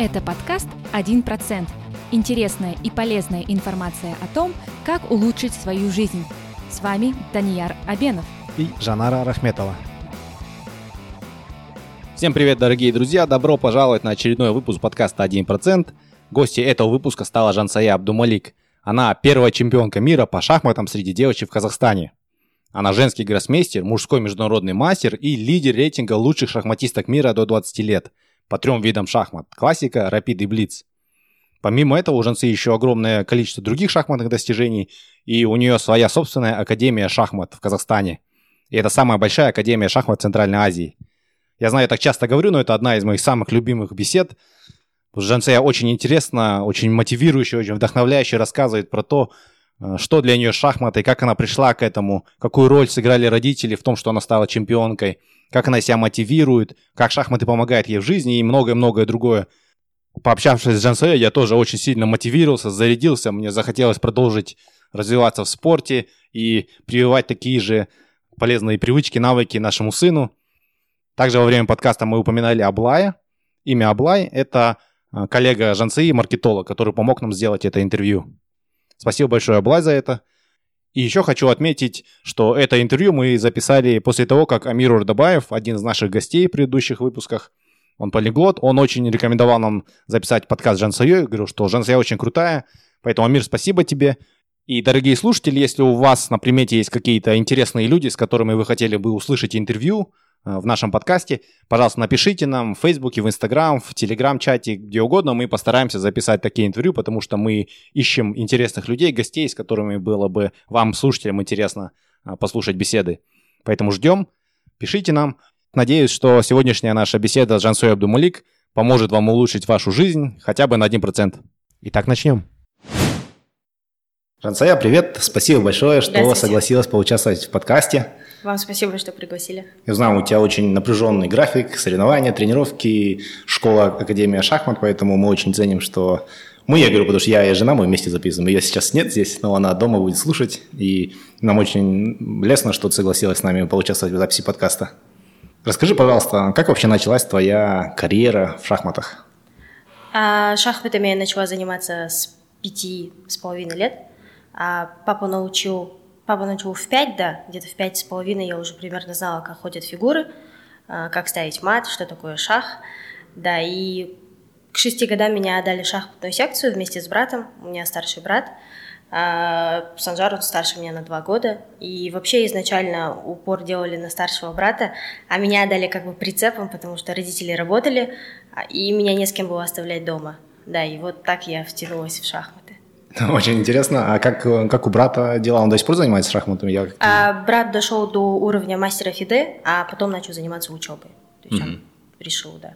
Это подкаст «1%». Интересная и полезная информация о том, как улучшить свою жизнь. С вами Данияр Абенов и Жанара Рахметова. Всем привет, дорогие друзья! Добро пожаловать на очередной выпуск подкаста «1%». Гостьей этого выпуска стала Жансая Абдумалик. Она первая чемпионка мира по шахматам среди девочек в Казахстане. Она женский гроссмейстер, мужской международный мастер и лидер рейтинга лучших шахматисток мира до 20 лет – по трем видам шахмат – классика, рапид и блиц. Помимо этого у Жанцы еще огромное количество других шахматных достижений, и у нее своя собственная академия шахмат в Казахстане. И это самая большая академия шахмат Центральной Азии. Я знаю, я так часто говорю, но это одна из моих самых любимых бесед. Жансея очень интересно, очень мотивирующе, очень вдохновляюще рассказывает про то, э, что для нее шахматы, как она пришла к этому, какую роль сыграли родители в том, что она стала чемпионкой – как она себя мотивирует, как шахматы помогают ей в жизни и многое-многое другое. Пообщавшись с Джансея, я тоже очень сильно мотивировался, зарядился, мне захотелось продолжить развиваться в спорте и прививать такие же полезные привычки, навыки нашему сыну. Также во время подкаста мы упоминали Аблая. Имя Аблай – это а, коллега Жансеи, маркетолог, который помог нам сделать это интервью. Спасибо большое, Аблай, за это. И еще хочу отметить, что это интервью мы записали после того, как Амир Урдабаев, один из наших гостей в предыдущих выпусках, он полиглот, он очень рекомендовал нам записать подкаст Жан Сайо. Говорю, что Жан Сайо очень крутая, поэтому, Амир, спасибо тебе. И, дорогие слушатели, если у вас на примете есть какие-то интересные люди, с которыми вы хотели бы услышать интервью, в нашем подкасте. Пожалуйста, напишите нам в Фейсбуке, в Инстаграм, в Телеграм-чате, где угодно. Мы постараемся записать такие интервью, потому что мы ищем интересных людей, гостей, с которыми было бы вам, слушателям, интересно э, послушать беседы. Поэтому ждем, пишите нам. Надеюсь, что сегодняшняя наша беседа с Жансой Абдумалик поможет вам улучшить вашу жизнь хотя бы на 1%. Итак, начнем. Жансая, привет. Спасибо большое, что согласилась поучаствовать в подкасте. Вам спасибо, что пригласили. Я знаю, у тебя очень напряженный график, соревнования, тренировки, школа, академия шахмат, поэтому мы очень ценим, что мы, я говорю, потому что я и жена, мы вместе записываем. Ее сейчас нет здесь, но она дома будет слушать, и нам очень лестно, что ты согласилась с нами поучаствовать в записи подкаста. Расскажи, пожалуйста, как вообще началась твоя карьера в шахматах? А, шахматами я начала заниматься с пяти с половиной лет. А папа научил Папа начал в 5, да, где-то в пять с половиной я уже примерно знала, как ходят фигуры, а, как ставить мат, что такое шах. Да, и к шести годам меня отдали шахматную секцию вместе с братом. У меня старший брат. А Санжар, он старше меня на два года. И вообще изначально упор делали на старшего брата, а меня отдали как бы прицепом, потому что родители работали, а, и меня не с кем было оставлять дома. Да, и вот так я втянулась в шахматы. Очень интересно. А как, как у брата дела? Он до сих пор занимается шахматами? Я а, брат дошел до уровня мастера ФИДЕ, а потом начал заниматься учебой. То есть mm-hmm. он решил, да.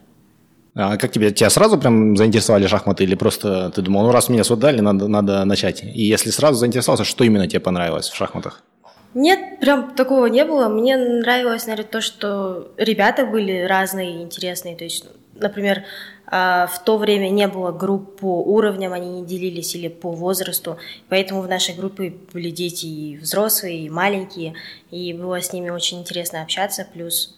А как тебе, тебя сразу прям заинтересовали шахматы или просто ты думал, ну раз меня сюда дали, надо, надо начать? И если сразу заинтересовался, что именно тебе понравилось в шахматах? Нет, прям такого не было. Мне нравилось, наверное, то, что ребята были разные, интересные. То есть, например, а, в то время не было групп по уровням, они не делились или по возрасту, поэтому в нашей группе были дети и взрослые, и маленькие, и было с ними очень интересно общаться, плюс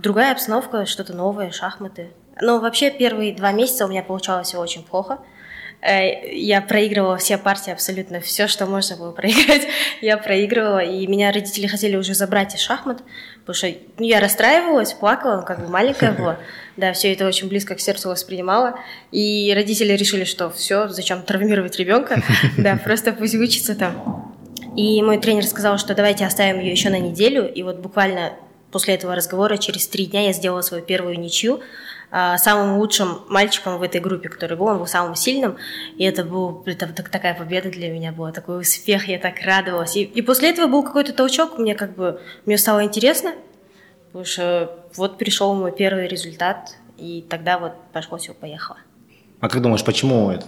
другая обстановка, что-то новое, шахматы. Но вообще первые два месяца у меня получалось очень плохо – Э, я проигрывала все партии, абсолютно все, что можно было проиграть, я проигрывала, и меня родители хотели уже забрать из шахмат, потому что ну, я расстраивалась, плакала, как бы маленькая была, да, все это очень близко к сердцу воспринимала, и родители решили, что все, зачем травмировать ребенка, да, просто пусть учится там. И мой тренер сказал, что давайте оставим ее еще на неделю, и вот буквально после этого разговора через три дня я сделала свою первую ничью, самым лучшим мальчиком в этой группе, который был, он был самым сильным, и это был это, такая победа для меня была, такой успех, я так радовалась. И, и после этого был какой-то толчок, мне как бы, мне стало интересно, потому что вот пришел мой первый результат, и тогда вот пошло все, поехало. А как думаешь, почему это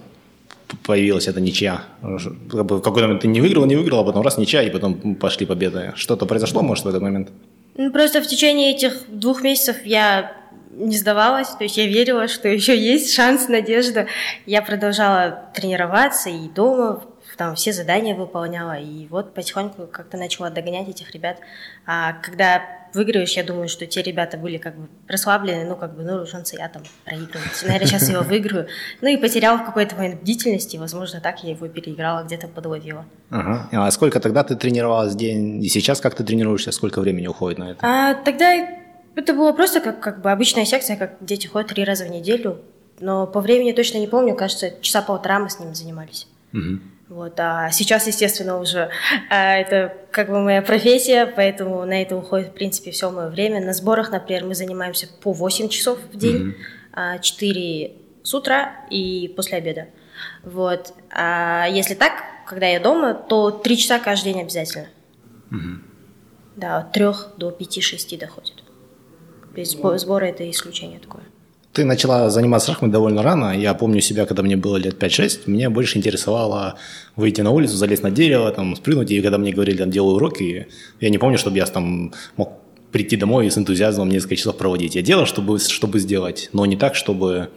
появилась эта ничья? В какой-то момент ты не выиграл, не выиграл, а потом раз ничья, и потом пошли победы. Что-то произошло, может, в этот момент? Ну, просто в течение этих двух месяцев я не сдавалась, то есть я верила, что еще есть шанс, надежда. Я продолжала тренироваться и дома, там все задания выполняла, и вот потихоньку как-то начала догонять этих ребят. А когда выигрываешь, я думаю, что те ребята были как бы расслаблены, ну, как бы, ну, шансы я там проигрывать. Наверное, сейчас его выиграю. Ну, и потеряла в какой-то момент бдительности, возможно, так я его переиграла, где-то подловила. Ага. А сколько тогда ты тренировалась день, и сейчас как ты тренируешься, сколько времени уходит на это? А, тогда это было просто как, как бы обычная секция, как дети ходят три раза в неделю, но по времени точно не помню, кажется, часа полтора мы с ним занимались. Угу. Вот, а сейчас, естественно, уже а, это как бы моя профессия, поэтому на это уходит, в принципе, все мое время. На сборах, например, мы занимаемся по 8 часов в день, mm-hmm. 4 с утра и после обеда. Вот. А если так, когда я дома, то 3 часа каждый день обязательно. Mm-hmm. Да, от 3 до 5-6 доходит. Есть сборы это исключение такое. Ты начала заниматься шахматом довольно рано. Я помню себя, когда мне было лет 5-6, меня больше интересовало выйти на улицу, залезть на дерево, там, спрыгнуть. И когда мне говорили, там, делаю уроки, я не помню, чтобы я там мог прийти домой и с энтузиазмом несколько часов проводить. Я делал, чтобы, чтобы сделать, но не так, чтобы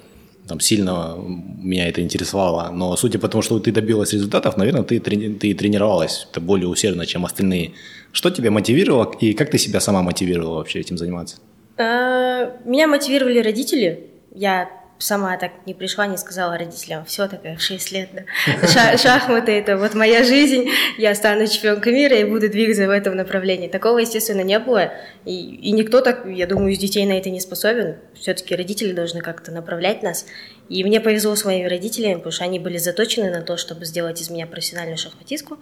там сильно меня это интересовало. Но судя по тому, что ты добилась результатов, наверное, ты, ты тренировалась это более усердно, чем остальные. Что тебя мотивировало и как ты себя сама мотивировала вообще этим заниматься? А, меня мотивировали родители. Я сама так не пришла, не сказала родителям, все такая в 6 лет, да. Ша шахматы это вот моя жизнь, я стану чемпионкой мира и буду двигаться в этом направлении. Такого, естественно, не было, и, и никто так, я думаю, из детей на это не способен. Все-таки родители должны как-то направлять нас. И мне повезло с моими родителями, потому что они были заточены на то, чтобы сделать из меня профессиональную шахматистку.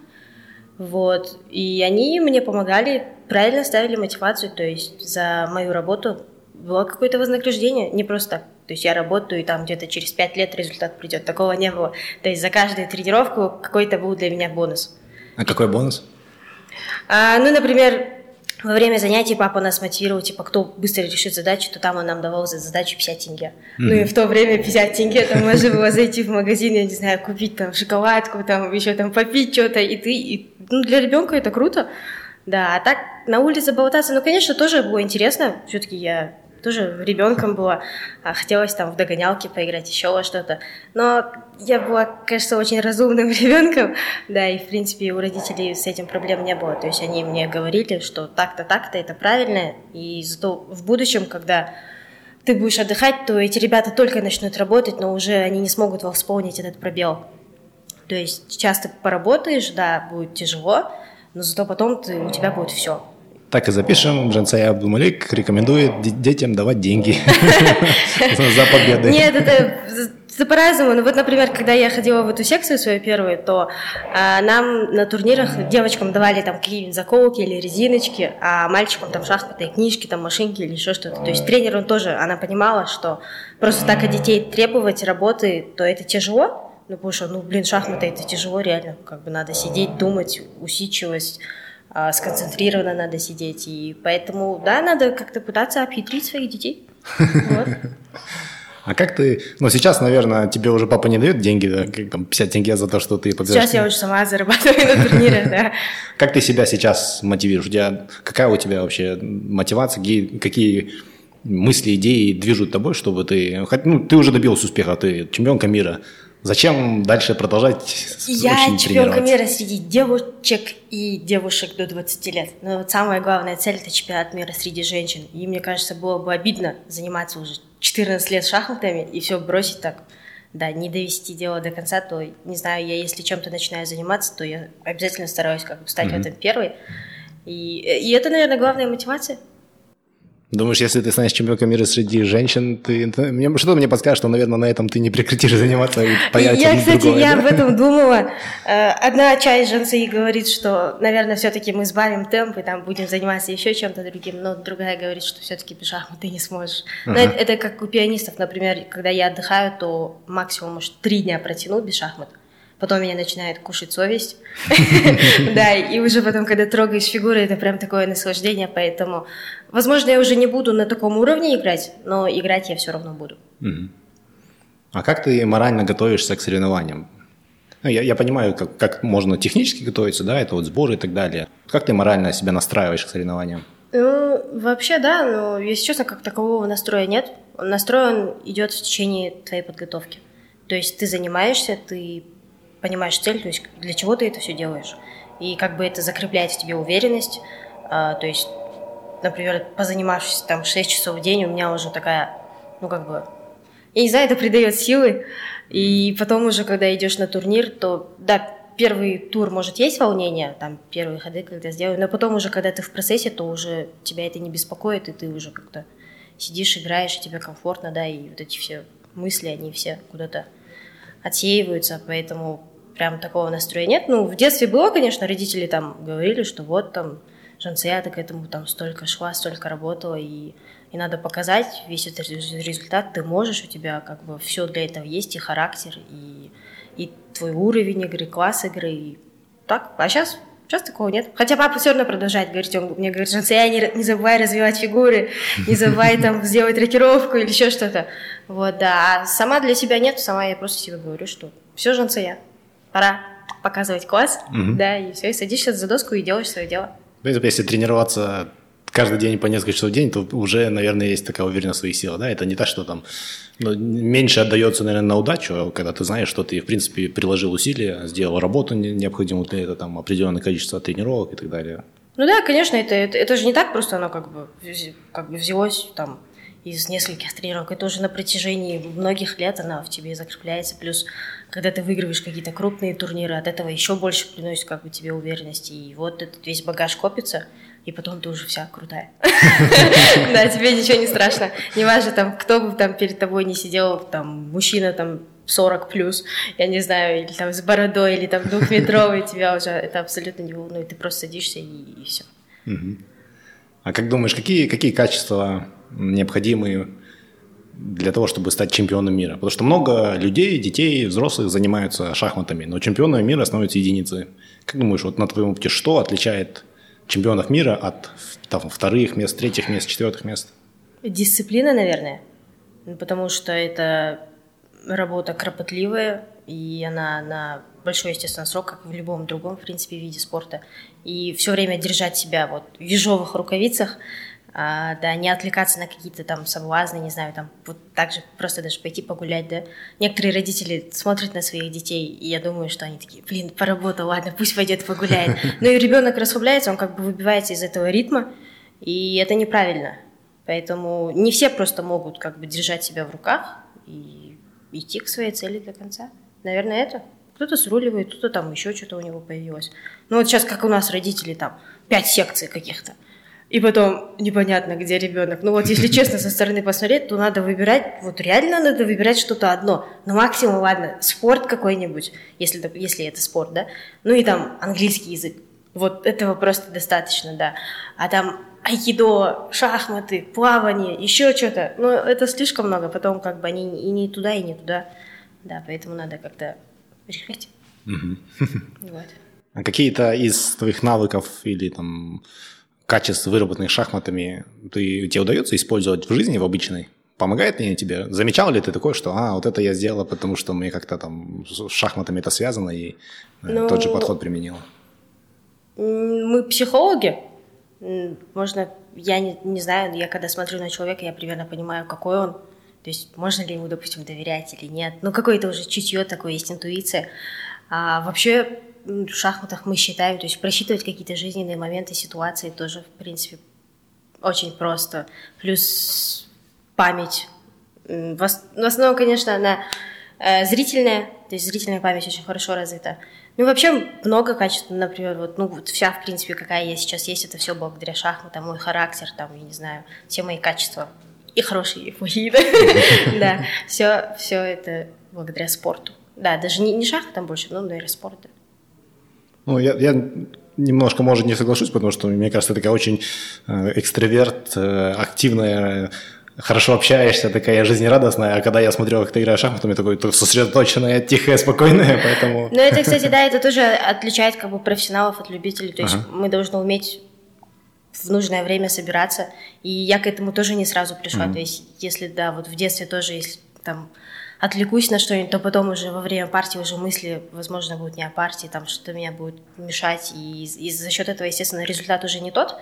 Вот. И они мне помогали, правильно ставили мотивацию, то есть за мою работу было какое-то вознаграждение, не просто так. То есть я работаю, и там где-то через пять лет результат придет. Такого не было. То есть за каждую тренировку какой-то был для меня бонус. А какой бонус? А, ну, например, во время занятий папа нас мотивировал, типа, кто быстро решит задачу, то там он нам давал за задачу 50 тенге. Mm-hmm. Ну и в то время 50 тенге, там можно было зайти в магазин, я не знаю, купить там шоколадку, там еще там попить что-то, и ты, и, ну для ребенка это круто. Да, а так на улице болтаться, ну, конечно, тоже было интересно. Все-таки я тоже ребенком была, а хотелось там в догонялки поиграть, еще во что-то. Но я была, кажется, очень разумным ребенком, да, и, в принципе, у родителей с этим проблем не было. То есть они мне говорили, что так-то, так-то, это правильно, и зато в будущем, когда ты будешь отдыхать, то эти ребята только начнут работать, но уже они не смогут восполнить этот пробел. То есть часто поработаешь, да, будет тяжело, но зато потом ты, у тебя будет все. Так и запишем. Жансая Абдумалик рекомендует детям давать деньги за победы. Нет, это по-разному. Ну вот, например, когда я ходила в эту секцию свою первую, то а, нам на турнирах девочкам давали там какие-нибудь заколки или резиночки, а мальчикам там шахматы, книжки, там машинки или еще что-то. То есть тренер, он тоже, она понимала, что просто так от детей требовать работы, то это тяжело, ну, потому что, ну, блин, шахматы это тяжело реально, как бы надо сидеть, думать, усидчивость, сконцентрированно надо сидеть. И поэтому, да, надо как-то пытаться обхитрить своих детей. А как ты, ну сейчас, наверное, тебе уже папа не дает деньги, да, как там 50 тенге за то, что ты побеждаешь? Сейчас я уже сама зарабатываю на турнирах, да. Как ты себя сейчас мотивируешь? У тебя, какая у тебя вообще мотивация, какие, какие мысли, идеи движут тобой, чтобы ты, ну, ты уже добился успеха, ты чемпионка мира, Зачем дальше продолжать Я чемпионка мира среди девочек и девушек до 20 лет. Но вот самая главная цель – это чемпионат мира среди женщин. И мне кажется, было бы обидно заниматься уже 14 лет шахматами и все бросить так. Да, не довести дело до конца, то, не знаю, я если чем-то начинаю заниматься, то я обязательно стараюсь как бы стать mm-hmm. в этом первой. И, и это, наверное, главная мотивация – Думаешь, если ты станешь чемпионкой мира среди женщин, ты, мне, что-то мне подскажет, что, наверное, на этом ты не прекратишь заниматься и появится Я, кстати, другое, я да? об этом думала. Э, одна часть женской говорит, что, наверное, все-таки мы сбавим темп и там будем заниматься еще чем-то другим, но другая говорит, что все-таки без шахмат ты не сможешь. Но это, это как у пианистов, например, когда я отдыхаю, то максимум, может, три дня протяну без шахмат потом меня начинает кушать совесть. Да, и уже потом, когда трогаешь фигуры, это прям такое наслаждение, поэтому, возможно, я уже не буду на таком уровне играть, но играть я все равно буду. А как ты морально готовишься к соревнованиям? Ну, я, я понимаю, как, как можно технически готовиться, да, это вот сборы и так далее. Как ты морально себя настраиваешь к соревнованиям? Ну, вообще, да, но, если честно, как такового настроя нет. Настрой он идет в течение твоей подготовки. То есть ты занимаешься, ты понимаешь цель, то есть для чего ты это все делаешь. И как бы это закрепляет в тебе уверенность. А, то есть, например, позанимавшись там 6 часов в день, у меня уже такая, ну как бы, я не знаю, это придает силы. И потом уже, когда идешь на турнир, то да, первый тур, может, есть волнение, там, первые ходы, когда сделаю, но потом уже, когда ты в процессе, то уже тебя это не беспокоит, и ты уже как-то сидишь, играешь, и тебе комфортно, да, и вот эти все мысли, они все куда-то отсеиваются, поэтому прям такого настроя нет. Ну, в детстве было, конечно, родители там говорили, что вот там Жансея к этому там столько шла, столько работала, и, и надо показать весь этот результат, ты можешь, у тебя как бы все для этого есть, и характер, и, и твой уровень игры, класс игры, и так. А сейчас Сейчас такого нет. Хотя папа все равно продолжает говорить. Он мне говорит, Жансея, не, не забывай развивать фигуры, не забывай там сделать рокировку или еще что-то. Вот, да. А сама для себя нет, сама я просто себе говорю, что все, Жансея, пора показывать класс, угу. да, и все, и садишься за доску и делаешь свое дело. Ну, если тренироваться каждый день по несколько часов в день, то уже, наверное, есть такая уверенность в своих силах, да? Это не так, что там ну, меньше отдается, наверное, на удачу, а когда ты знаешь, что ты, в принципе, приложил усилия, сделал работу необходимую для этого, там, определенное количество тренировок и так далее. Ну да, конечно, это, это, это же не так просто оно как бы, как бы взялось там из нескольких тренировок. Это уже на протяжении многих лет она в тебе закрепляется. Плюс, когда ты выигрываешь какие-то крупные турниры, от этого еще больше приносит как бы тебе уверенности. И вот этот весь багаж копится, и потом ты уже вся крутая. Да, тебе ничего не страшно. Неважно, там, кто бы там перед тобой не сидел, там, мужчина там 40 плюс, я не знаю, или там с бородой, или там двухметровый, тебя уже это абсолютно не волнует. Ты просто садишься и, и все. А как думаешь, какие, какие качества необходимые для того, чтобы стать чемпионом мира? Потому что много людей, детей, взрослых занимаются шахматами, но чемпионом мира становятся единицы. Как думаешь, вот на твоем опыте что отличает чемпионов мира от там, вторых мест, третьих мест, четвертых мест? Дисциплина, наверное. Потому что это работа кропотливая, и она на большой, естественно, срок, как в любом другом, в принципе, виде спорта. И все время держать себя вот в ежовых рукавицах, а, да, не отвлекаться на какие-то там соблазны, не знаю, там вот так же просто даже пойти погулять, да. Некоторые родители смотрят на своих детей, и я думаю, что они такие, блин, поработал, ладно, пусть пойдет погуляет. Но и ребенок расслабляется, он как бы выбивается из этого ритма, и это неправильно. Поэтому не все просто могут как бы держать себя в руках и идти к своей цели до конца. Наверное, это. Кто-то сруливает, кто-то там еще что-то у него появилось. Ну вот сейчас, как у нас родители, там, пять секций каких-то и потом непонятно, где ребенок. Ну вот, если честно, со стороны посмотреть, то надо выбирать, вот реально надо выбирать что-то одно. Ну, максимум, ладно, спорт какой-нибудь, если, если это спорт, да. Ну и там английский язык. Вот этого просто достаточно, да. А там айкидо, шахматы, плавание, еще что-то. Ну, это слишком много. Потом как бы они и не туда, и не туда. Да, поэтому надо как-то решать. Вот. А какие-то из твоих навыков или там качеств, выработанных шахматами, ты, тебе удается использовать в жизни, в обычной? Помогает ли тебе? Замечал ли ты такое, что а, вот это я сделала, потому что мне как-то там с шахматами это связано, и э, ну, тот же подход применила? Мы психологи. Можно, я не, не знаю, я когда смотрю на человека, я примерно понимаю, какой он. То есть можно ли ему, допустим, доверять или нет. Ну, какое-то уже чутье такое, есть интуиция. А вообще в шахматах мы считаем, то есть просчитывать какие-то жизненные моменты, ситуации тоже, в принципе, очень просто. Плюс память. В основном, конечно, она э, зрительная, то есть зрительная память очень хорошо развита. Ну, вообще много качеств, например, вот, ну, вот вся, в принципе, какая я сейчас есть, это все благодаря шахматам, мой характер, там, я не знаю, все мои качества, и хорошие, и плохие, да, все, все это благодаря спорту. Да, даже не, шахматам больше, но, наверное, спорт, да. Ну, я, я немножко, может, не соглашусь, потому что, мне кажется, такая очень э, экстраверт, э, активная, хорошо общаешься, такая жизнерадостная, а когда я смотрел, как ты играешь шахматами, такой сосредоточенная, тихая, спокойная, поэтому... Ну, это, кстати, да, это тоже отличает как бы профессионалов от любителей, то есть ага. мы должны уметь в нужное время собираться, и я к этому тоже не сразу пришла, mm то есть если, да, вот в детстве тоже, если там отвлекусь на что-нибудь, то потом уже во время партии уже мысли, возможно, будут не о партии, там что-то меня будет мешать, и, и за счет этого, естественно, результат уже не тот.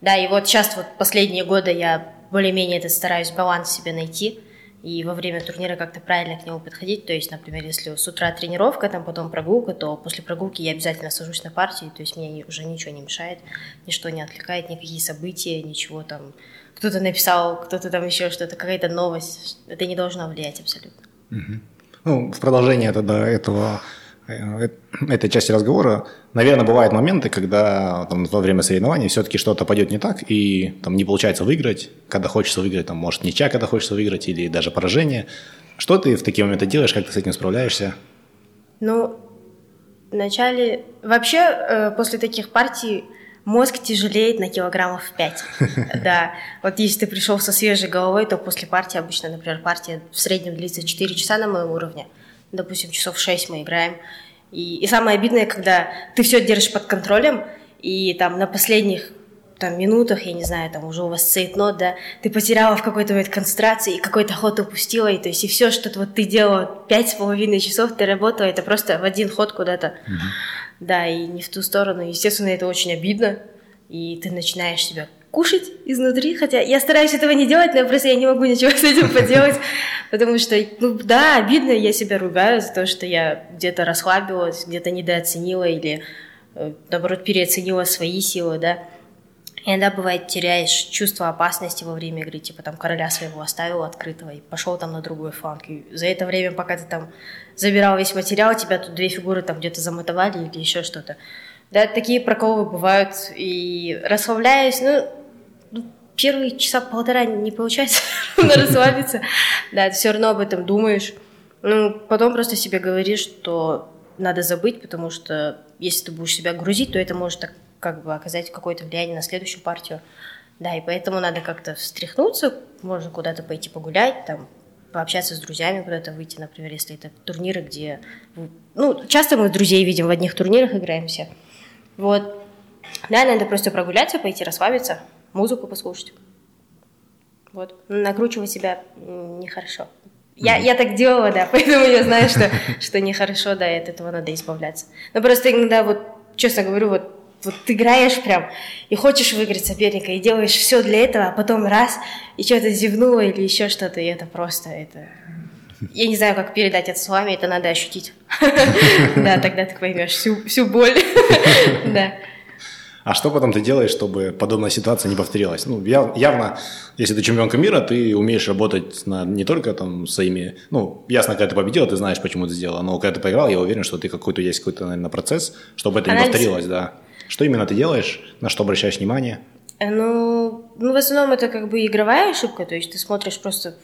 Да, и вот сейчас вот последние годы я более-менее это стараюсь баланс себе найти, и во время турнира как-то правильно к нему подходить. То есть, например, если с утра тренировка, там потом прогулка, то после прогулки я обязательно сажусь на партии, то есть мне уже ничего не мешает, ничто не отвлекает, никакие события, ничего там. Кто-то написал, кто-то там еще что-то, какая-то новость. Это не должно влиять абсолютно. Угу. Ну, в продолжение тогда этого Э, этой части разговора, наверное, бывают моменты, когда там, во время соревнований все-таки что-то пойдет не так, и там не получается выиграть, когда хочется выиграть, там, может, ничья, когда хочется выиграть, или даже поражение. Что ты в такие моменты делаешь, как ты с этим справляешься? Ну, вначале... Вообще, э, после таких партий мозг тяжелеет на килограммов 5. Да. Вот если ты пришел со свежей головой, то после партии, обычно, например, партия в среднем длится 4 часа на моем уровне – допустим, часов 6 мы играем. И, и самое обидное, когда ты все держишь под контролем, и там на последних там, минутах, я не знаю, там уже у вас цейтнот, да, ты потеряла в какой-то момент концентрации, и какой-то ход упустила, и то есть и все, что вот ты делала пять с половиной часов, ты работала, это просто в один ход куда-то, mm-hmm. да, и не в ту сторону. Естественно, это очень обидно, и ты начинаешь себя кушать изнутри, хотя я стараюсь этого не делать, но просто я не могу ничего с этим поделать, потому что, ну да, обидно, я себя ругаю за то, что я где-то расслабилась, где-то недооценила или, э, наоборот, переоценила свои силы, да. Иногда бывает теряешь чувство опасности во время игры, типа там короля своего оставил открытого и пошел там на другой фланг. И за это время, пока ты там забирал весь материал, тебя тут две фигуры там где-то замотовали или еще что-то. Да, такие проколы бывают. И расслабляюсь, ну, первые часа полтора не получается расслабиться. Да, ты все равно об этом думаешь. Ну, потом просто себе говоришь, что надо забыть, потому что если ты будешь себя грузить, то это может так, как бы оказать какое-то влияние на следующую партию. Да, и поэтому надо как-то встряхнуться, можно куда-то пойти погулять, там, пообщаться с друзьями, куда-то выйти, например, если это турниры, где... Ну, часто мы друзей видим в одних турнирах, играемся. Вот. Да, надо просто прогуляться, пойти расслабиться, музыку послушать. Вот. Накручивать себя нехорошо. Я, я так делала, да, поэтому я знаю, что, что нехорошо, да, и от этого надо избавляться. Но просто иногда, вот, честно говорю, вот, вот ты играешь прям и хочешь выиграть соперника, и делаешь все для этого, а потом раз, и что-то зевнуло или еще что-то, и это просто, это... Я не знаю, как передать это словами, это надо ощутить. Да, тогда ты поймешь всю боль. Да. А что потом ты делаешь, чтобы подобная ситуация не повторилась? Ну, явно, если ты чемпионка мира, ты умеешь работать на, не только там своими... Ну, ясно, когда ты победила, ты знаешь, почему ты сделала, но когда ты проиграл, я уверен, что ты какой-то есть какой-то, наверное, процесс, чтобы это Анализ. не повторилось, да. Что именно ты делаешь, на что обращаешь внимание? Э, ну, ну, в основном это как бы игровая ошибка, то есть ты смотришь просто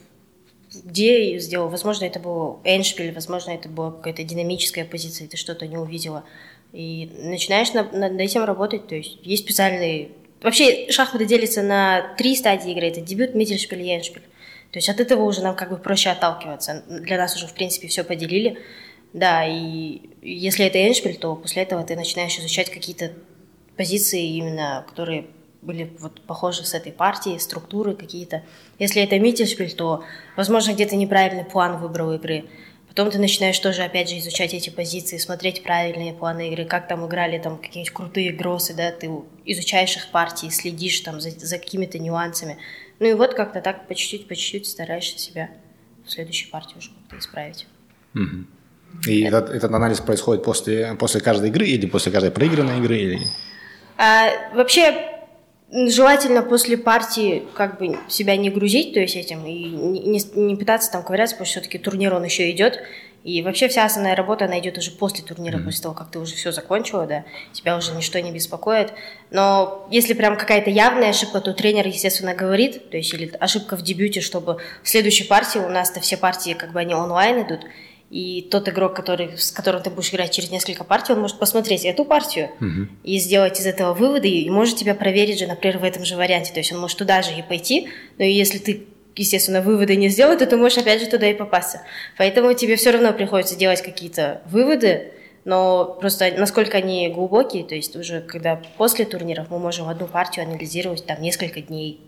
где сделал. Возможно, это был эншпиль, возможно, это была какая-то динамическая позиция, ты что-то не увидела. И начинаешь над, над этим работать. То есть есть специальные... Вообще шахматы делятся на три стадии игры. Это дебют, миттельшпиль и эншпиль. То есть от этого уже нам как бы проще отталкиваться. Для нас уже, в принципе, все поделили. Да, и если это эншпиль, то после этого ты начинаешь изучать какие-то позиции именно, которые были вот похожи с этой партией, структуры какие-то. Если это миттельшпиль, то, возможно, где-то неправильный план выбрал игры. Потом ты начинаешь тоже, опять же, изучать эти позиции, смотреть правильные планы игры, как там играли там какие-нибудь крутые гроссы, да, ты изучаешь их партии, следишь там за, за какими-то нюансами. Ну и вот как-то так по чуть-чуть, по чуть-чуть стараешься себя в следующей партии уже как-то исправить. И Это... этот, этот анализ происходит после, после каждой игры или после каждой проигранной игры? Или... А, вообще Желательно после партии как бы себя не грузить, то есть этим, и не, не пытаться там ковыряться, потому что все-таки турнир он еще идет. И вообще вся основная работа, она идет уже после турнира, mm-hmm. после того, как ты уже все закончила, да, тебя уже ничто не беспокоит. Но если прям какая-то явная ошибка, то тренер, естественно, говорит, то есть или ошибка в дебюте, чтобы в следующей партии, у нас-то все партии как бы они онлайн идут, и тот игрок, который, с которым ты будешь играть через несколько партий, он может посмотреть эту партию угу. и сделать из этого выводы, и может тебя проверить же, например, в этом же варианте. То есть он может туда же и пойти, но если ты естественно, выводы не сделал, то ты можешь опять же туда и попасться. Поэтому тебе все равно приходится делать какие-то выводы, но просто насколько они глубокие, то есть уже когда после турниров мы можем одну партию анализировать там несколько дней,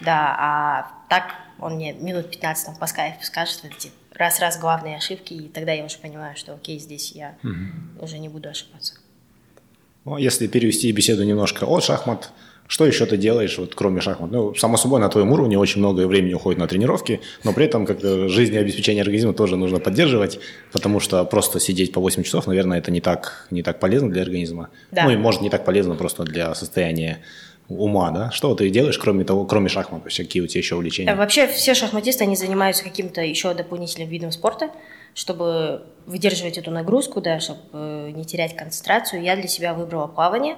да, а так он мне минут 15 там по скайпу скажет, вот эти раз-раз главные ошибки, и тогда я уже понимаю, что окей, здесь я угу. уже не буду ошибаться. Ну, если перевести беседу немножко от шахмат, Что еще ты делаешь, вот, кроме шахмат? Ну, само собой, на твоем уровне очень много времени уходит на тренировки, но при этом как-то жизнеобеспечение организма тоже нужно поддерживать, потому что просто сидеть по 8 часов, наверное, это не так, не так полезно для организма. Да. Ну и может не так полезно просто для состояния ума, да? Что ты делаешь, кроме того, кроме шахмат? Какие у тебя еще увлечения? Да, вообще все шахматисты, они занимаются каким-то еще дополнительным видом спорта, чтобы выдерживать эту нагрузку, да, чтобы э, не терять концентрацию. Я для себя выбрала плавание.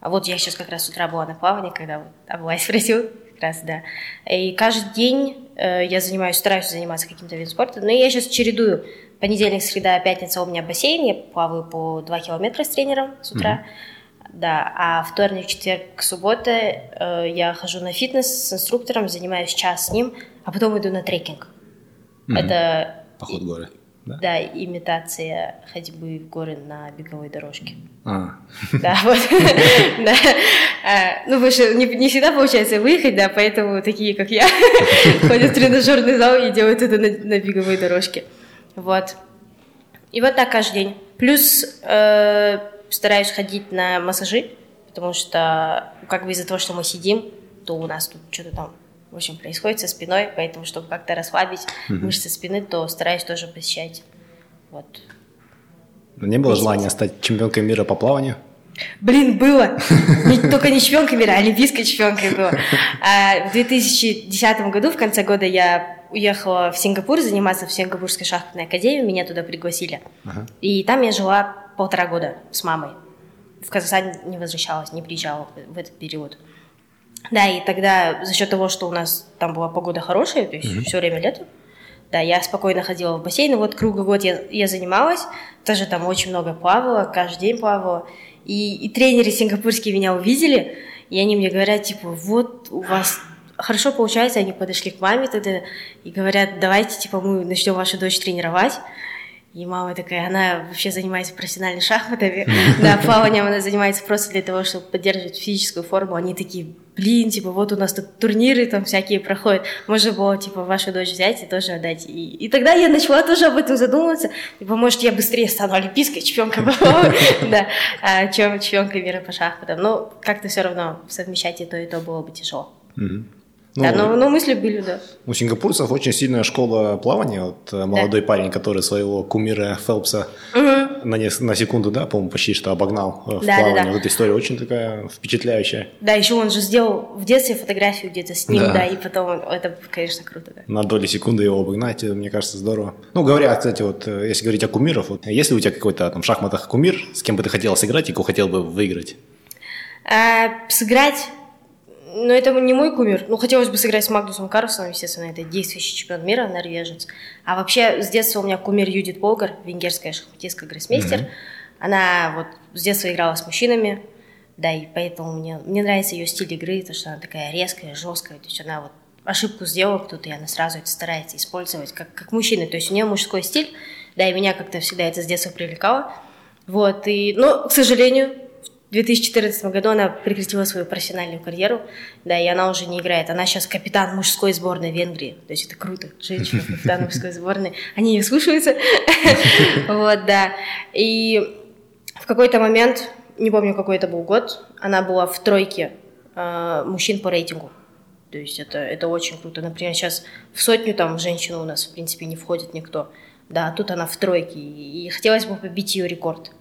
А вот я сейчас как раз с утра была на плавании, когда вот Абулай спросил, как раз, да. И каждый день э, я занимаюсь, стараюсь заниматься каким-то видом спорта, но я сейчас чередую. Понедельник, среда, пятница у меня бассейн, я плаваю по 2 километра с тренером с утра. Да, а вторник, четверг, суббота э, я хожу на фитнес с инструктором, занимаюсь час с ним, а потом иду на трекинг. Это Поход в горы. Да? да, имитация ходьбы в горы на беговой дорожке. А, Да, вот. А, Ну, потому что не, всегда получается выехать, да, поэтому такие, как я, ходят в тренажерный зал и делают это на, на беговой дорожке. Вот. И вот так каждый день. Плюс э, стараюсь ходить на массажи, потому что как бы из-за того, что мы сидим, то у нас тут что-то там, в общем, происходит со спиной, поэтому, чтобы как-то расслабить мышцы спины, то стараюсь тоже посещать. Вот. не было желания стать чемпионкой мира по плаванию? Блин, было. Не- только не чемпионкой мира, а олимпийской чемпионкой было. А в 2010 году, в конце года, я уехала в Сингапур заниматься в Сингапурской шахматной академии, меня туда пригласили. Ага. И там я жила полтора года с мамой. В Казахстан не возвращалась, не приезжала в этот период. Да, и тогда за счет того, что у нас там была погода хорошая, то есть все время лето, да, я спокойно ходила в бассейн, вот круглый год я, я занималась, тоже там очень много плавала, каждый день плавала, и, и тренеры сингапурские меня увидели, и они мне говорят, типа, вот у вас хорошо получается, они подошли к маме тогда и говорят, давайте, типа, мы начнем вашу дочь тренировать, и мама такая, она вообще занимается профессиональными шахматами. Да, плаванием она занимается просто для того, чтобы поддерживать физическую форму. Они такие, блин, типа, вот у нас тут турниры там всякие проходят. Можно было, типа, вашу дочь взять и тоже отдать. И, и тогда я начала тоже об этом задумываться. Типа, может, я быстрее стану олимпийской чемпионкой да, а, чем чемпионкой мира по шахматам. Но как-то все равно совмещать и то, и то было бы тяжело. Мгм. Да, Ну, но, но мысли были, да. У сингапурцев очень сильная школа плавания. Вот э, молодой парень, который своего кумира Фелпса на, нес- на секунду, да, по-моему, почти что обогнал э, в Да, да, плавании. да. Вот эта история очень такая впечатляющая. Да, еще он же сделал в детстве фотографию где-то с ним, Да. да, и потом он- это, конечно, круто, да. На доли секунды его обогнать, э, мне кажется, здорово. Ну, говоря, кстати, вот э, если говорить о кумирах, вот, есть ли у тебя какой-то там в шахматах кумир, с кем бы ты хотел сыграть и кого хотел бы выиграть? А, сыграть, ну, это не мой кумир. Ну, хотелось бы сыграть с Магнусом Карлсоном, естественно, это действующий чемпион мира, норвежец. А вообще, с детства у меня кумир Юдит Болгар, венгерская шахматистка, гроссмейстер. Она вот с детства играла с мужчинами, да, и поэтому мне, мне нравится ее стиль игры, то, что она такая резкая, жесткая, то есть она вот ошибку сделала кто-то, и она сразу это старается использовать как, как мужчина, то есть у нее мужской стиль, да, и меня как-то всегда это с детства привлекало. Вот, и, но, к сожалению, в 2014 году она прекратила свою профессиональную карьеру, да, и она уже не играет. Она сейчас капитан мужской сборной Венгрии, то есть это круто, женщина капитан мужской сборной, они ее слушаются, вот, да. И в какой-то момент, не помню, какой это был год, она была в тройке э, мужчин по рейтингу. То есть это, это очень круто. Например, сейчас в сотню там женщин у нас, в принципе, не входит никто. Да, а тут она в тройке. И хотелось бы побить ее рекорд.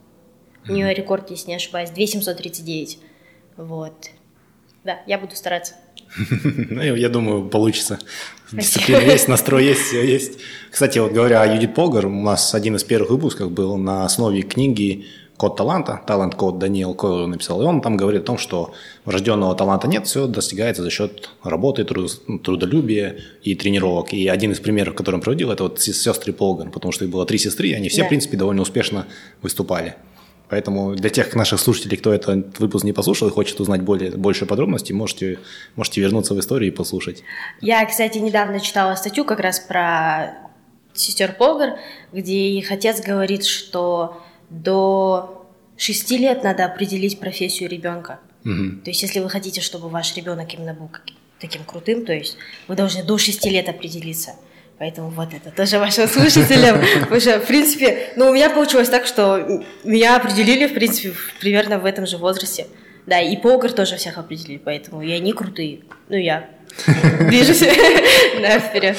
У нее рекорд, если не ошибаюсь, 2739. Вот. Да, я буду стараться. Ну, я думаю, получится. Дисциплина есть, настрой есть, все есть. Кстати, вот говоря о Юдит Полгар, у нас один из первых выпусков был на основе книги «Код таланта», талант-код Даниэл Койл написал, и он там говорит о том, что врожденного таланта нет, все достигается за счет работы, труд- трудолюбия и тренировок. И один из примеров, который он проводил, это вот сес- сестры Полгар, потому что их было три сестры, и они все, Да. в принципе, довольно успешно выступали. Поэтому для тех наших слушателей, кто этот выпуск не послушал и хочет узнать более, больше подробностей, можете, можете вернуться в историю и послушать. Я, кстати, недавно читала статью как раз про сестер Полгар, где их отец говорит, что до шести лет надо определить профессию ребенка. Мгм. То есть, если вы хотите, чтобы ваш ребенок именно был таким крутым, то есть вы должны до 6 лет определиться. Поэтому вот это тоже вашим слушателям. Потому что, в принципе, ну, у меня получилось так, что меня определили, в принципе, примерно в этом же возрасте. Да, и покер тоже всех определили, поэтому и они крутые. Ну, я движусь да, вперед.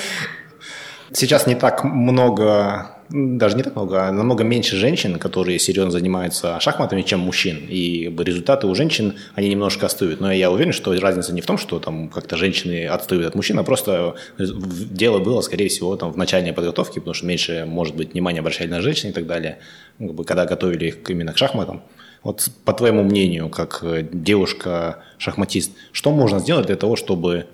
Сейчас не так много даже не так много, а намного меньше женщин, которые серьезно занимаются шахматами, чем мужчин. И результаты у женщин, они немножко отстают. Но я уверен, что разница не в том, что там как-то женщины отстают от мужчин, а просто дело было, скорее всего, там в начальной подготовке, потому что меньше, может быть, внимания обращали на женщин и так далее, ну, когда готовили их именно к шахматам. Вот по твоему мнению, как девушка-шахматист, что можно сделать для того, чтобы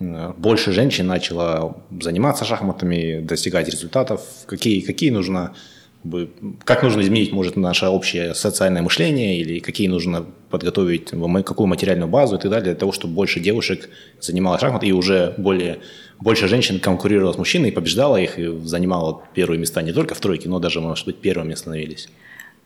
больше женщин начало заниматься шахматами, достигать результатов, какие, какие нужно, как нужно изменить, может, наше общее социальное мышление, или какие нужно подготовить, какую материальную базу и так далее, для того, чтобы больше девушек занималось шахматами, и уже более, больше женщин конкурировало с мужчиной, побеждала их, и занимала первые места не только в тройке, но даже, может быть, первыми становились.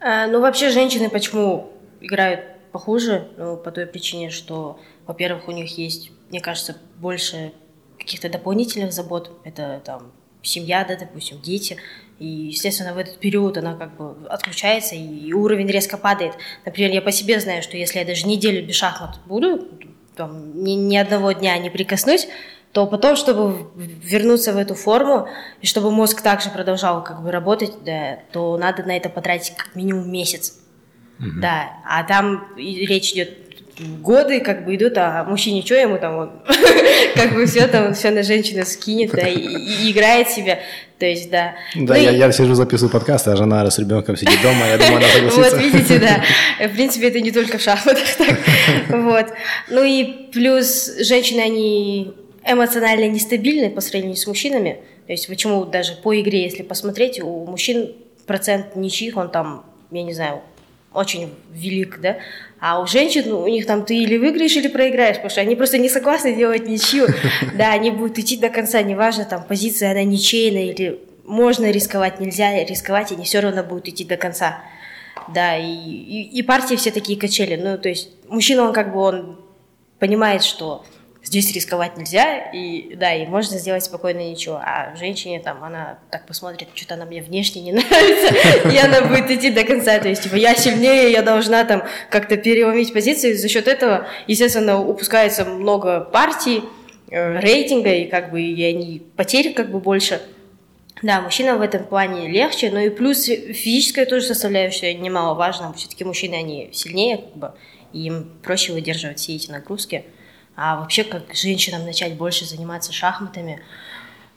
А, ну, вообще, женщины почему играют похуже? Ну, по той причине, что, во-первых, у них есть мне кажется, больше каких-то дополнительных забот. Это там семья, да, допустим, дети. И, естественно, в этот период она как бы отключается, и уровень резко падает. Например, я по себе знаю, что если я даже неделю без шахмат буду, там, ни, ни одного дня не прикоснусь, то потом, чтобы вернуться в эту форму, и чтобы мозг также продолжал как бы работать, да, то надо на это потратить как минимум месяц. Угу. Да, а там речь идет годы как бы идут, а мужчине что ему там, он как бы все там, все на женщину скинет, да, и, и играет себя, то есть, да. Да, ну, я, и... я сижу, записываю подкаст, а жена с ребенком сидит дома, я думаю, она согласится. Вот, видите, да, в принципе, это не только в шахматах так, вот. Ну и плюс женщины, они эмоционально нестабильны по сравнению с мужчинами, то есть почему даже по игре, если посмотреть, у мужчин процент ничьих, он там, я не знаю, очень велик, да, а у женщин, ну, у них там ты или выиграешь, или проиграешь, потому что они просто не согласны делать ничью. Да, они будут идти до конца, неважно, там, позиция, она ничейная, или можно рисковать, нельзя рисковать, они все равно будут идти до конца. Да, и, и, и партии все такие качели. Ну, то есть мужчина, он как бы, он понимает, что здесь рисковать нельзя, и да, и можно сделать спокойно ничего. А женщине там, она так посмотрит, что-то она мне внешне не нравится, и она будет идти до конца. То есть, типа, я сильнее, я должна там как-то переломить позиции. За счет этого, естественно, упускается много партий, э, рейтинга, и как бы и они потери как бы больше. Да, мужчинам в этом плане легче, но и плюс физическая тоже составляющая немаловажна. Все-таки мужчины, они сильнее, как бы, и им проще выдерживать все эти нагрузки. А вообще, как женщинам начать больше заниматься шахматами,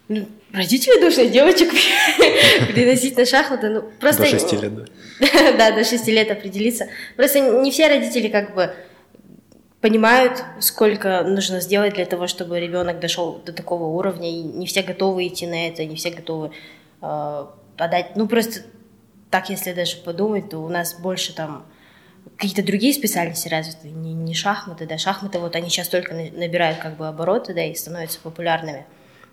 ну, родители должны девочек приносить на шахматы. Ну, просто... До 6 лет, да. да, до 6 лет определиться. Просто не все родители как бы понимают, сколько нужно сделать для того, чтобы ребенок дошел до такого уровня, и не все готовы идти на это, не все готовы э, отдать. Ну, просто так, если даже подумать, то у нас больше там какие-то другие специальности развиты, не, не шахматы, да, шахматы вот они сейчас только набирают как бы обороты, да, и становятся популярными,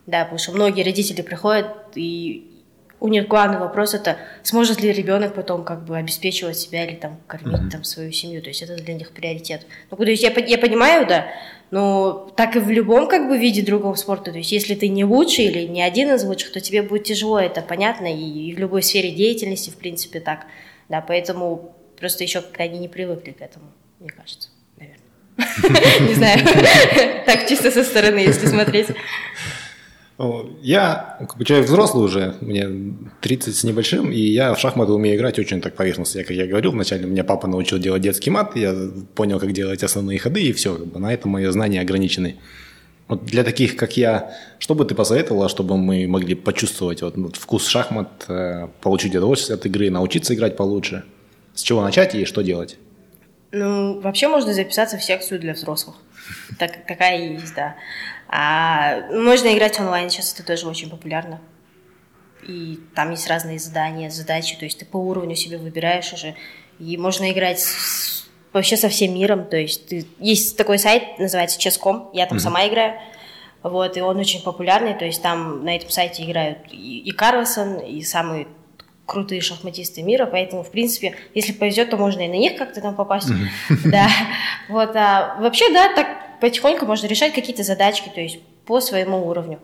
да, потому что многие родители приходят и у них главный вопрос это сможет ли ребенок потом как бы обеспечивать себя или там кормить mm-hmm. там свою семью, то есть это для них приоритет. Ну, то есть я, я понимаю, да, но так и в любом как бы виде другого спорта, то есть если ты не лучший или не один из лучших, то тебе будет тяжело, это понятно, и, и в любой сфере деятельности в принципе так, да, поэтому Просто еще когда они не привыкли к этому, мне кажется, наверное. Не знаю, так чисто со стороны, если смотреть. Я как бы, человек взрослый уже, мне 30 с небольшим, и я в шахматы умею играть очень так поверхностно. Я, как я говорил вначале, меня папа научил делать детский мат, я понял, как делать основные ходы, и все, как бы, на этом мои знания ограничены. Вот для таких, как я, что бы ты посоветовала, чтобы мы могли почувствовать вот, вот вкус шахмат, э, получить удовольствие от игры, научиться играть получше? С чего начать и что делать? Ну, вообще можно записаться в секцию для взрослых. Так, какая есть, да. А, можно играть онлайн, сейчас это тоже очень популярно. И там есть разные задания, задачи, то есть ты по уровню себе выбираешь уже. И можно играть с, вообще со всем миром, то есть ты, есть такой сайт, называется Chess.com, я там mm-hmm. сама играю. Вот, и он очень популярный, то есть там на этом сайте играют и, и Карлсон, и самые крутые шахматисты мира, поэтому, в принципе, если повезет, то можно и на них как-то там попасть. Да. Вот, а вообще, да, так потихоньку можно решать какие-то задачки, то есть по своему уровню.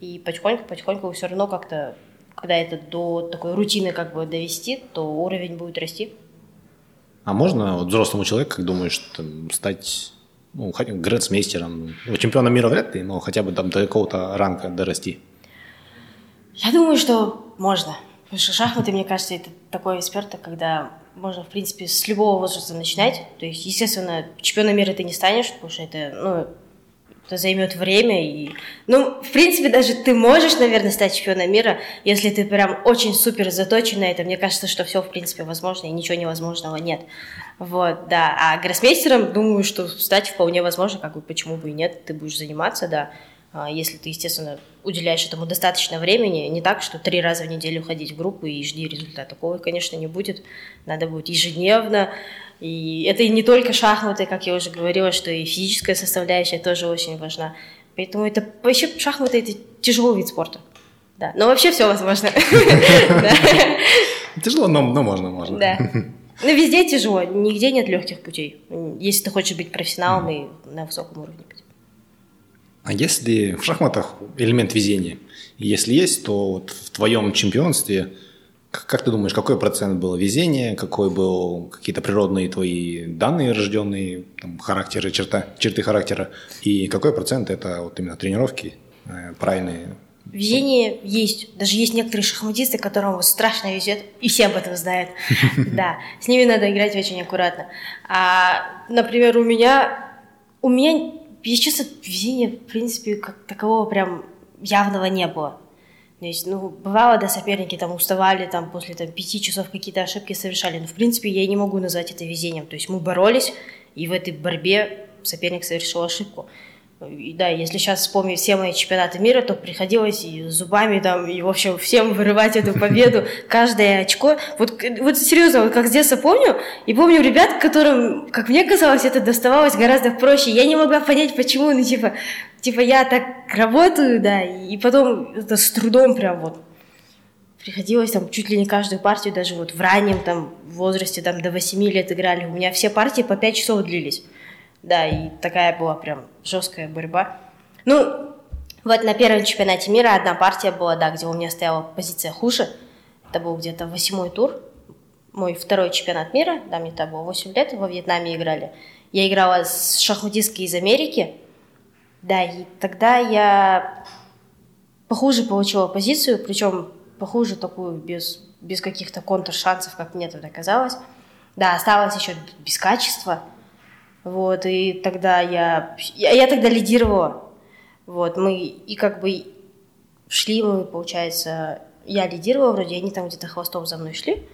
И потихоньку-потихоньку все равно как-то, когда это до такой рутины как бы довести, то уровень будет расти. А можно вот взрослому человеку, как думаешь, там, стать ну, хотя грэндсмейстером, ну, чемпионом мира вряд ли, но хотя бы там до какого-то ранга дорасти? Я думаю, что можно. Потому что шахматы, мне кажется, это такой спорта, когда можно, в принципе, с любого возраста начинать. То есть, естественно, чемпионом мира ты не станешь, потому что это, ну, это займет время. И... Ну, в принципе, даже ты можешь, наверное, стать чемпионом мира, если ты прям очень супер заточен на это. Мне кажется, что все, в принципе, возможно, и ничего невозможного нет. Вот, да. А гроссмейстером, думаю, что стать вполне возможно, как бы, почему бы и нет, ты будешь заниматься, да. А, если ты, естественно, уделяешь этому достаточно времени, не так, что три раза в неделю ходить в группу и жди результата. Такого, конечно, не будет. Надо будет ежедневно. И это и не только шахматы, как я уже говорила, что и физическая составляющая тоже очень важна. Поэтому это вообще шахматы это тяжелый вид спорта. Да. Но вообще все возможно. Тяжело, но можно, можно. Да. Ну, везде тяжело, нигде нет легких путей. Если ты хочешь быть профессионалом и на высоком уровне. А если в шахматах элемент везения? если есть, то вот в твоем чемпионстве, как ты думаешь, какой процент было везения, какой был какие-то природные твои данные рожденные, там, характеры, черта, черты характера, и какой процент это вот именно тренировки э, правильные? Везение есть. Даже есть некоторые шахматисты, которым вот страшно везет, и все об этом знают. Да, с ними надо играть очень аккуратно. А, например, у меня, у меня если честно, везения, в принципе, как такового прям явного не было. То есть, ну, бывало, да, соперники там уставали, там, после там, пяти часов какие-то ошибки совершали, но, в принципе, я не могу назвать это везением. То есть мы боролись, и в этой борьбе соперник совершил ошибку. И да, если сейчас вспомнить все мои чемпионаты мира, то приходилось и зубами там, и, в общем, всем вырывать эту победу, каждое очко. Вот, вот серьезно, вот как с детства помню, и помню ребят, которым, как мне казалось, это доставалось гораздо проще. Я не могла понять, почему, ну, типа, типа я так работаю, да, и потом это с трудом прям вот приходилось там чуть ли не каждую партию, даже вот в раннем там возрасте, там до 8 лет играли. У меня все партии по 5 часов длились. Да, и такая была прям жесткая борьба. Ну, вот на первом чемпионате мира одна партия была, да, где у меня стояла позиция хуже. Это был где-то восьмой тур. Мой второй чемпионат мира, да, мне тогда было 8 лет, во Вьетнаме играли. Я играла с шахматисткой из Америки. Да, и тогда я похуже получила позицию, причем похуже такую, без, без каких-то контр-шансов, как мне тогда казалось. Да, осталось еще без качества – вот, и тогда я, я, я тогда лидировала. Вот, мы и как бы шли мы, получается, я лидировала вроде, они там где-то хвостом за мной шли.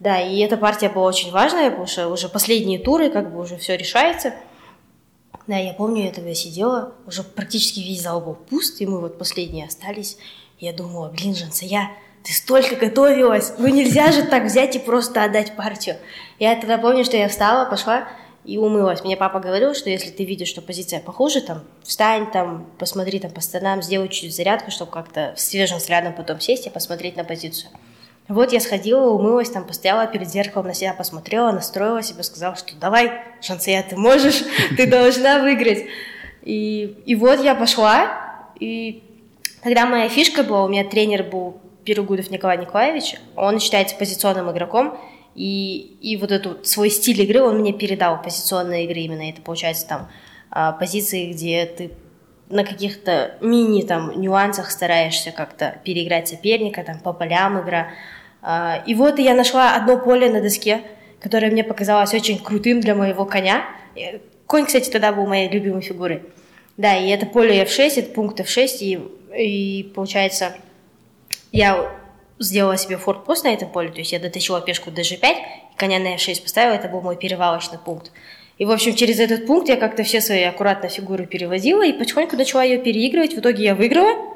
Да, и эта партия была очень важная, потому что уже последние туры, как бы уже все решается. Да, я помню, я тогда сидела, уже практически весь зал был пуст, и мы вот последние остались. Я думала, блин, Жансая, ты столько готовилась, ну нельзя же так взять и просто отдать партию. Я тогда помню, что я встала, пошла, и умылась. Мне папа говорил, что если ты видишь, что позиция похуже, там, встань, там, посмотри там по сторонам, сделай чуть зарядку, чтобы как-то свежим взглядом потом сесть и посмотреть на позицию. Вот я сходила, умылась, там, постояла перед зеркалом, на себя посмотрела, настроила себя, сказала, что давай, Шансея, ты можешь, ты должна выиграть. И, и вот я пошла, и тогда моя фишка была, у меня тренер был Перегудов Николай Николаевич, он считается позиционным игроком, и, и вот эту свой стиль игры он мне передал, позиционной игры именно. Это получается там а, позиции, где ты на каких-то мини там нюансах стараешься как-то переиграть соперника, там по полям игра. А, и вот я нашла одно поле на доске, которое мне показалось очень крутым для моего коня. Конь, кстати, тогда был моей любимой фигурой. Да, и это поле F6, это пункт F6, и, и получается, я сделала себе форт-пост на этом поле, то есть я дотащила пешку до g5, коня на f6 поставила, это был мой перевалочный пункт. И, в общем, через этот пункт я как-то все свои аккуратно фигуры переводила и потихоньку начала ее переигрывать. В итоге я выиграла.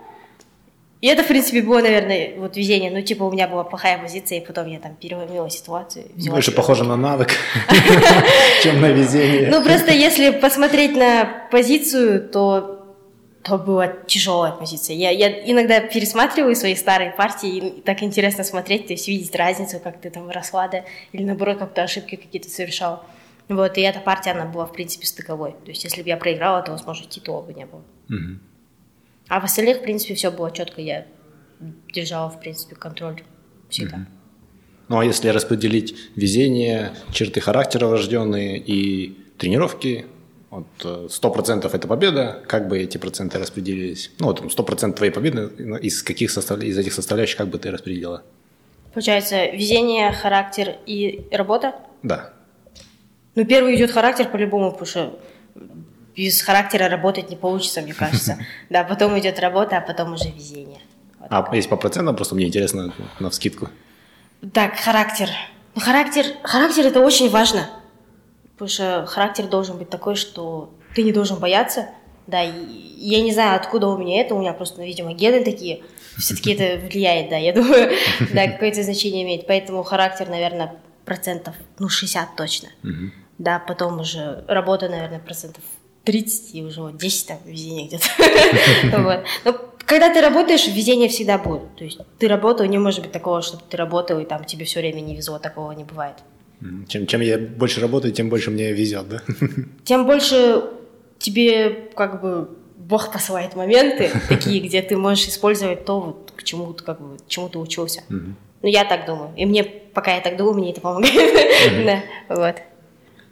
И это, в принципе, было, наверное, вот везение. Ну, типа, у меня была плохая позиция, и потом я там переломила ситуацию. Больше похоже на навык, чем на везение. Ну, просто если посмотреть на позицию, то то была тяжелая позиция. Я, я иногда пересматриваю свои старые партии, и так интересно смотреть, то есть видеть разницу, как ты там росла, да, или наоборот, как ты ошибки какие-то совершала. Вот, и эта партия, она была, в принципе, стыковой. То есть, если бы я проиграла, то, возможно, титула бы не было. Угу. А в остальных, в принципе, все было четко. Я держала, в принципе, контроль всегда. Угу. Ну а если распределить везение, черты характера врожденные и тренировки, вот э, сто процентов это победа, как бы эти проценты распределились? Ну вот сто процентов твоей победы, из каких состав... из этих составляющих как бы ты распределила? Получается, везение, характер и работа? Да. Ну, первый идет характер по-любому, потому что без характера работать не получится, мне кажется. Да, потом идет работа, а потом уже везение. А есть по процентам, просто мне интересно на вскидку. Так, характер. Ну, характер, характер это очень важно. Потому что характер должен быть такой, что ты не должен бояться. Да, и я не знаю, откуда у меня это, у меня просто, видимо, гены такие. Все-таки это влияет, да, я думаю, да, какое-то значение имеет. Поэтому характер, наверное, процентов, ну, 60 точно. Да, потом уже работа, наверное, процентов 30 и уже вот 10 там везение где-то. вот. Но когда ты работаешь, везение всегда будет. То есть ты работал, не может быть такого, чтобы ты работал, и там тебе все время не везло, такого не бывает. Чем, чем я больше работаю, тем больше мне везет, да? Тем больше тебе как бы Бог посылает моменты такие, где ты можешь использовать то, вот, к чему, как бы, чему ты учился. Ну, я так думаю. И мне, пока я так думаю, мне это помогает. да, вот.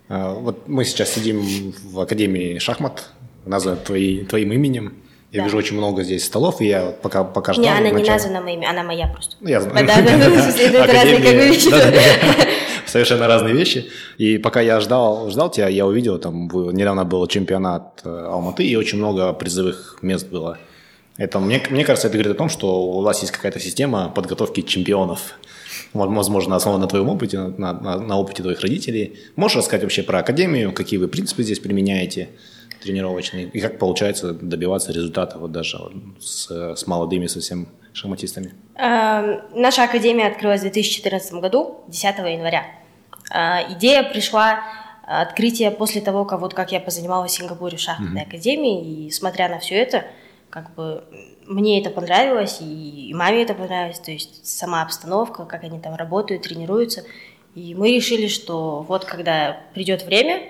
А, вот мы сейчас сидим в Академии шахмат, назван твои, твоим именем. Я да. вижу очень много здесь столов, и я пока, пока ждал... Не, она вначале... не названа моим она моя просто. Ну, я знаю. Да, да, да, это разные как бы вещи. Совершенно разные вещи. И пока я ждал, ждал тебя, я увидел, там недавно был чемпионат э, Алматы, и очень много призовых мест было. Это, мне, мне кажется, это говорит о том, что у вас есть какая-то система подготовки чемпионов возможно, основан на твоем опыте, на, на, на опыте твоих родителей. Можешь рассказать вообще про академию, какие вы принципы здесь применяете тренировочные, и как получается добиваться результата вот даже с, с молодыми совсем шахматистами? Э, наша академия открылась в 2014 году, 10 января. Э, идея пришла открытие после того, как, вот, как я позанималась в Сингапуре в шахматной mm-hmm. академии, и смотря на все это, как бы мне это понравилось, и маме это понравилось, то есть сама обстановка, как они там работают, тренируются. И мы решили, что вот когда придет время,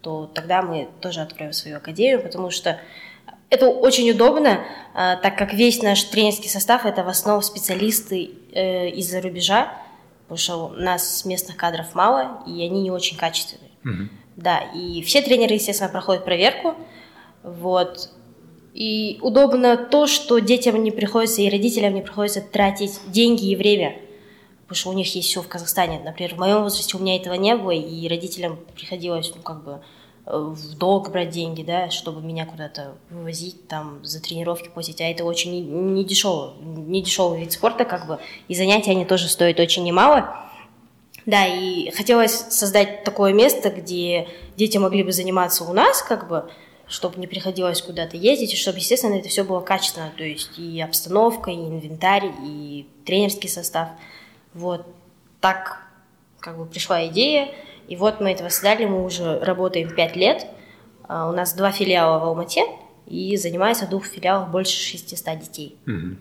то тогда мы тоже откроем свою академию, потому что это очень удобно, а, так как весь наш тренерский состав это в основном специалисты э, из-за рубежа, потому что у нас местных кадров мало, и они не очень качественные. Угу. Да, и все тренеры, естественно, проходят проверку. Вот. И удобно то, что детям не приходится и родителям не приходится тратить деньги и время, потому что у них есть все в Казахстане. Например, в моем возрасте у меня этого не было, и родителям приходилось, ну, как бы, в долг брать деньги, да, чтобы меня куда-то вывозить, там, за тренировки платить, а это очень не, дешево, не дешевый вид спорта, как бы, и занятия они тоже стоят очень немало. Да, и хотелось создать такое место, где дети могли бы заниматься у нас, как бы, чтобы не приходилось куда-то ездить, и чтобы, естественно, это все было качественно, то есть и обстановка, и инвентарь, и тренерский состав. Вот так как бы пришла идея, и вот мы этого создали, мы уже работаем 5 лет, а, у нас два филиала в Алмате, и занимается в двух филиалах больше 600 детей. Mm-hmm.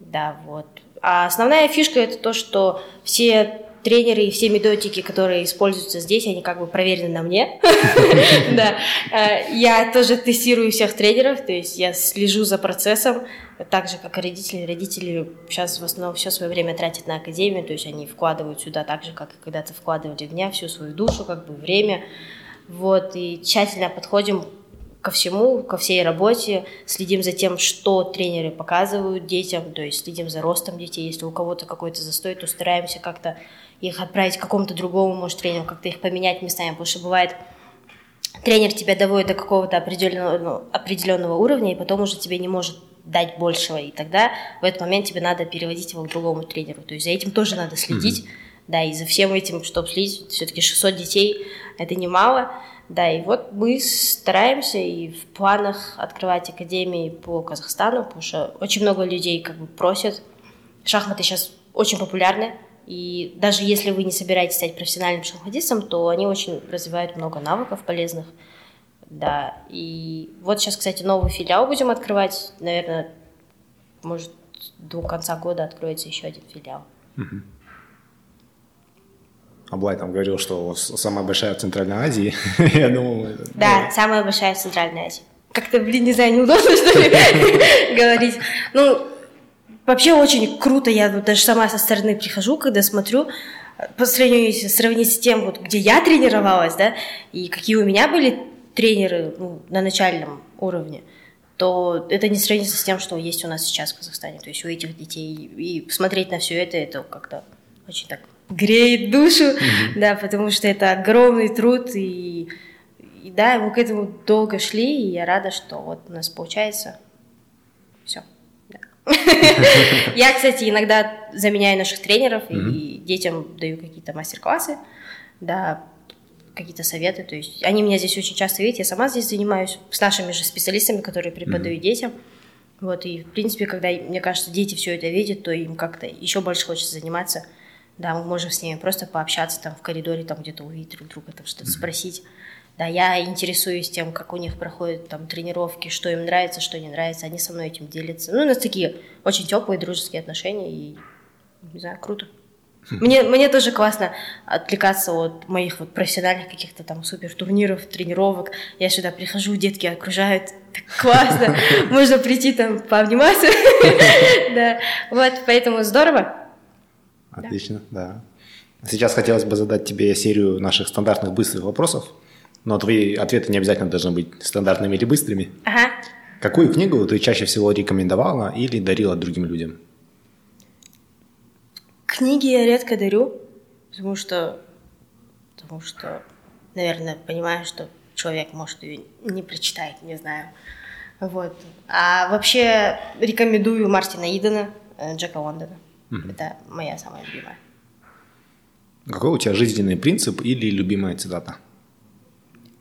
Да, вот. А основная фишка это то, что все тренеры и все методики, которые используются здесь, они как бы проверены на мне. Да. Э, я тоже тестирую всех тренеров, то есть я слежу за процессом, так же, как и родители. Родители сейчас в основном все свое время тратят на академию, то есть они вкладывают сюда так же, как и когда-то вкладывали в меня всю свою душу, как бы время. Вот, и тщательно подходим ко всему, ко всей работе, следим за тем, что тренеры показывают детям, то есть следим за ростом детей, если у кого-то какой-то застой, то стараемся как-то их отправить к какому-то другому, может, тренеру, как-то их поменять местами, потому что бывает, тренер тебя доводит до какого-то определенного, ну, определенного уровня, и потом уже тебе не может дать большего, и тогда в этот момент тебе надо переводить его к другому тренеру. То есть за этим тоже надо следить, mm-hmm. да, и за всем этим, чтобы следить, все-таки 600 детей – это немало, да, и вот мы стараемся и в планах открывать академии по Казахстану, потому что очень много людей как бы просят. Шахматы сейчас очень популярны, и даже если вы не собираетесь стать профессиональным шахматистом, то они очень развивают много навыков полезных. Да, и вот сейчас, кстати, новый филиал будем открывать. Наверное, может, до конца года откроется еще один филиал. Угу. Аблай там говорил, что самая большая в Центральной Азии. Я думал... Да, самая большая в Центральной Азии. Как-то, блин, не знаю, неудобно, что ли, говорить. Ну, вообще очень круто, я вот даже сама со стороны прихожу, когда смотрю, по сравнению, сравнить с тем, вот, где я тренировалась, да, и какие у меня были тренеры ну, на начальном уровне, то это не сравнится с тем, что есть у нас сейчас в Казахстане. То есть у этих детей и смотреть на все это, это как-то очень так греет душу, mm-hmm. да, потому что это огромный труд, и, и да, мы к этому долго шли, и я рада, что вот у нас получается. Все. Я, кстати, иногда заменяю наших тренеров и детям даю какие-то мастер-классы, да, какие-то советы. То есть они меня здесь очень часто видят, я сама здесь занимаюсь с нашими же специалистами, которые преподают детям. Вот, и, в принципе, когда, мне кажется, дети все это видят, то им как-то еще больше хочется заниматься. Да, мы можем с ними просто пообщаться там в коридоре, там где-то увидеть друг друга, там что-то спросить. Да, я интересуюсь тем, как у них проходят там тренировки, что им нравится, что не нравится, они со мной этим делятся. Ну, у нас такие очень теплые дружеские отношения, и, не знаю, круто. Хм. Мне, мне тоже классно отвлекаться от моих вот профессиональных каких-то там супер турниров, тренировок. Я сюда прихожу, детки окружают, так классно, можно прийти там пообниматься. Да, вот, поэтому здорово. Отлично, да. Сейчас хотелось бы задать тебе серию наших стандартных быстрых вопросов. Но твои ответы не обязательно должны быть стандартными или быстрыми. Ага. Какую книгу ты чаще всего рекомендовала или дарила другим людям? Книги я редко дарю, потому что, потому что, наверное, понимаю, что человек может ее не прочитает, не знаю. Вот. А вообще рекомендую Мартина Идена, э, Джека Лондона. Угу. Это моя самая любимая. Какой у тебя жизненный принцип или любимая цитата?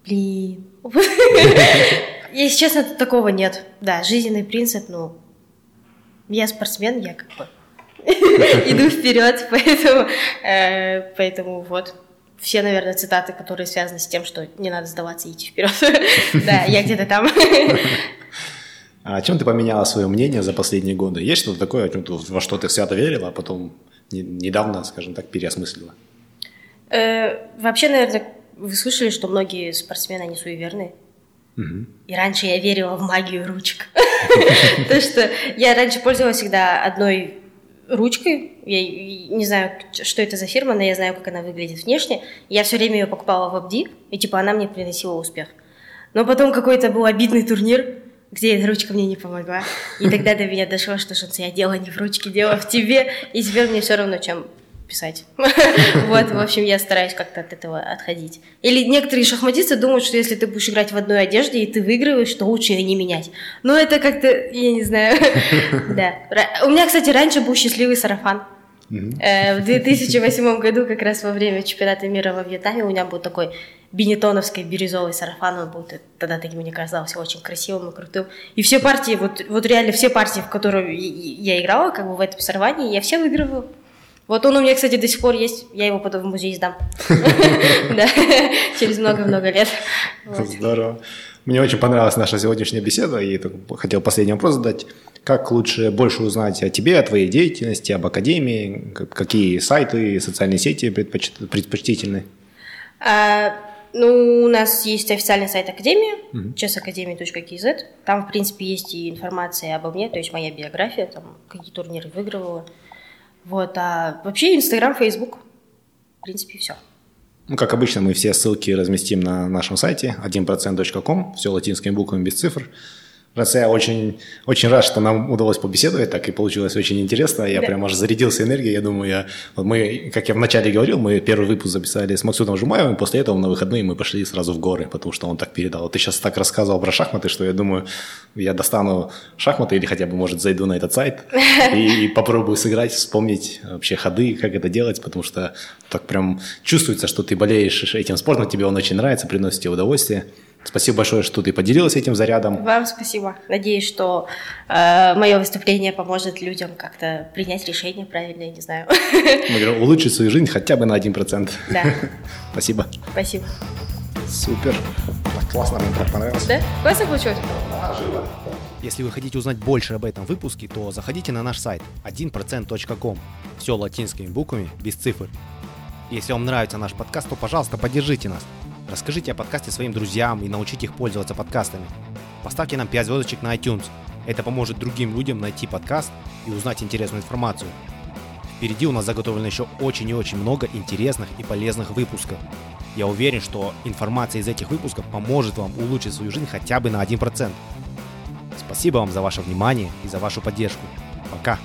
Блин. Если честно, такого нет. Да, жизненный принцип, ну, я спортсмен, я как бы иду вперед, поэтому, э, поэтому вот все, наверное, цитаты, которые связаны с тем, что не надо сдаваться и идти вперед. да, я где-то там. А чем ты поменяла свое мнение за последние годы? Есть что-то такое, во что ты свято верила, а потом недавно, скажем так, переосмыслила? Э, вообще, наверное, вы слышали, что многие спортсмены, они суеверные? Угу. И раньше я верила в магию ручек. То, что я раньше пользовалась всегда одной ручкой. Я не знаю, что это за фирма, но я знаю, как она выглядит внешне. Я все время ее покупала в Абди, и типа она мне приносила успех. Но потом какой-то был обидный турнир, где эта ручка мне не помогла. И тогда до меня дошло, что я дело не в ручке, дело в тебе. И теперь мне все равно, чем писать. вот, в общем, я стараюсь как-то от этого отходить. Или некоторые шахматисты думают, что если ты будешь играть в одной одежде и ты выигрываешь, то лучше ее не менять. Но это как-то, я не знаю. да. У меня, кстати, раньше был счастливый сарафан. Э, в 2008 году, как раз во время чемпионата мира во Вьетнаме, у меня был такой бенетоновский бирюзовый сарафан, он был тогда таким, мне казался, очень красивым и крутым. И все партии, вот, вот реально все партии, в которые я играла, как бы в этом соревновании, я все выигрывала. Вот он у меня, кстати, до сих пор есть. Я его потом в музей сдам. Да, через много-много лет. Здорово. Мне очень понравилась наша сегодняшняя беседа, и хотел последний вопрос задать. Как лучше больше узнать о тебе, о твоей деятельности, об академии? Какие сайты, социальные сети предпочтительны? А, ну, у нас есть официальный сайт Академии, uh-huh. chessacademy.kz. Там, в принципе, есть и информация обо мне, то есть моя биография, там, какие турниры выигрывала. Вот, а вообще Инстаграм, Фейсбук, в принципе, все. Ну, как обычно, мы все ссылки разместим на нашем сайте 1%.com, все латинскими буквами без цифр. Раз я очень, очень рад, что нам удалось побеседовать, так и получилось очень интересно. Я да. прям аж зарядился энергией. Я думаю, я, мы, как я вначале говорил, мы первый выпуск записали с Максутом Жумаевым, после этого на выходные мы пошли сразу в горы, потому что он так передал. Ты сейчас так рассказывал про шахматы, что я думаю, я достану шахматы или хотя бы, может, зайду на этот сайт и, и попробую сыграть, вспомнить вообще ходы, как это делать, потому что так прям чувствуется, что ты болеешь этим спортом, тебе он очень нравится, приносит тебе удовольствие. Спасибо большое, что ты поделилась этим зарядом. Вам спасибо. Надеюсь, что э, мое выступление поможет людям как-то принять решение правильное, не знаю. Мы говорим, улучшить свою жизнь хотя бы на 1%. Да. Спасибо. Спасибо. Супер. классно, мне так понравилось. Да? Классно получилось? Да, живо. Если вы хотите узнать больше об этом выпуске, то заходите на наш сайт 1%.com. Все латинскими буквами, без цифр. Если вам нравится наш подкаст, то, пожалуйста, поддержите нас. Расскажите о подкасте своим друзьям и научите их пользоваться подкастами. Поставьте нам 5 звездочек на iTunes. Это поможет другим людям найти подкаст и узнать интересную информацию. Впереди у нас заготовлено еще очень и очень много интересных и полезных выпусков. Я уверен, что информация из этих выпусков поможет вам улучшить свою жизнь хотя бы на 1%. Спасибо вам за ваше внимание и за вашу поддержку. Пока!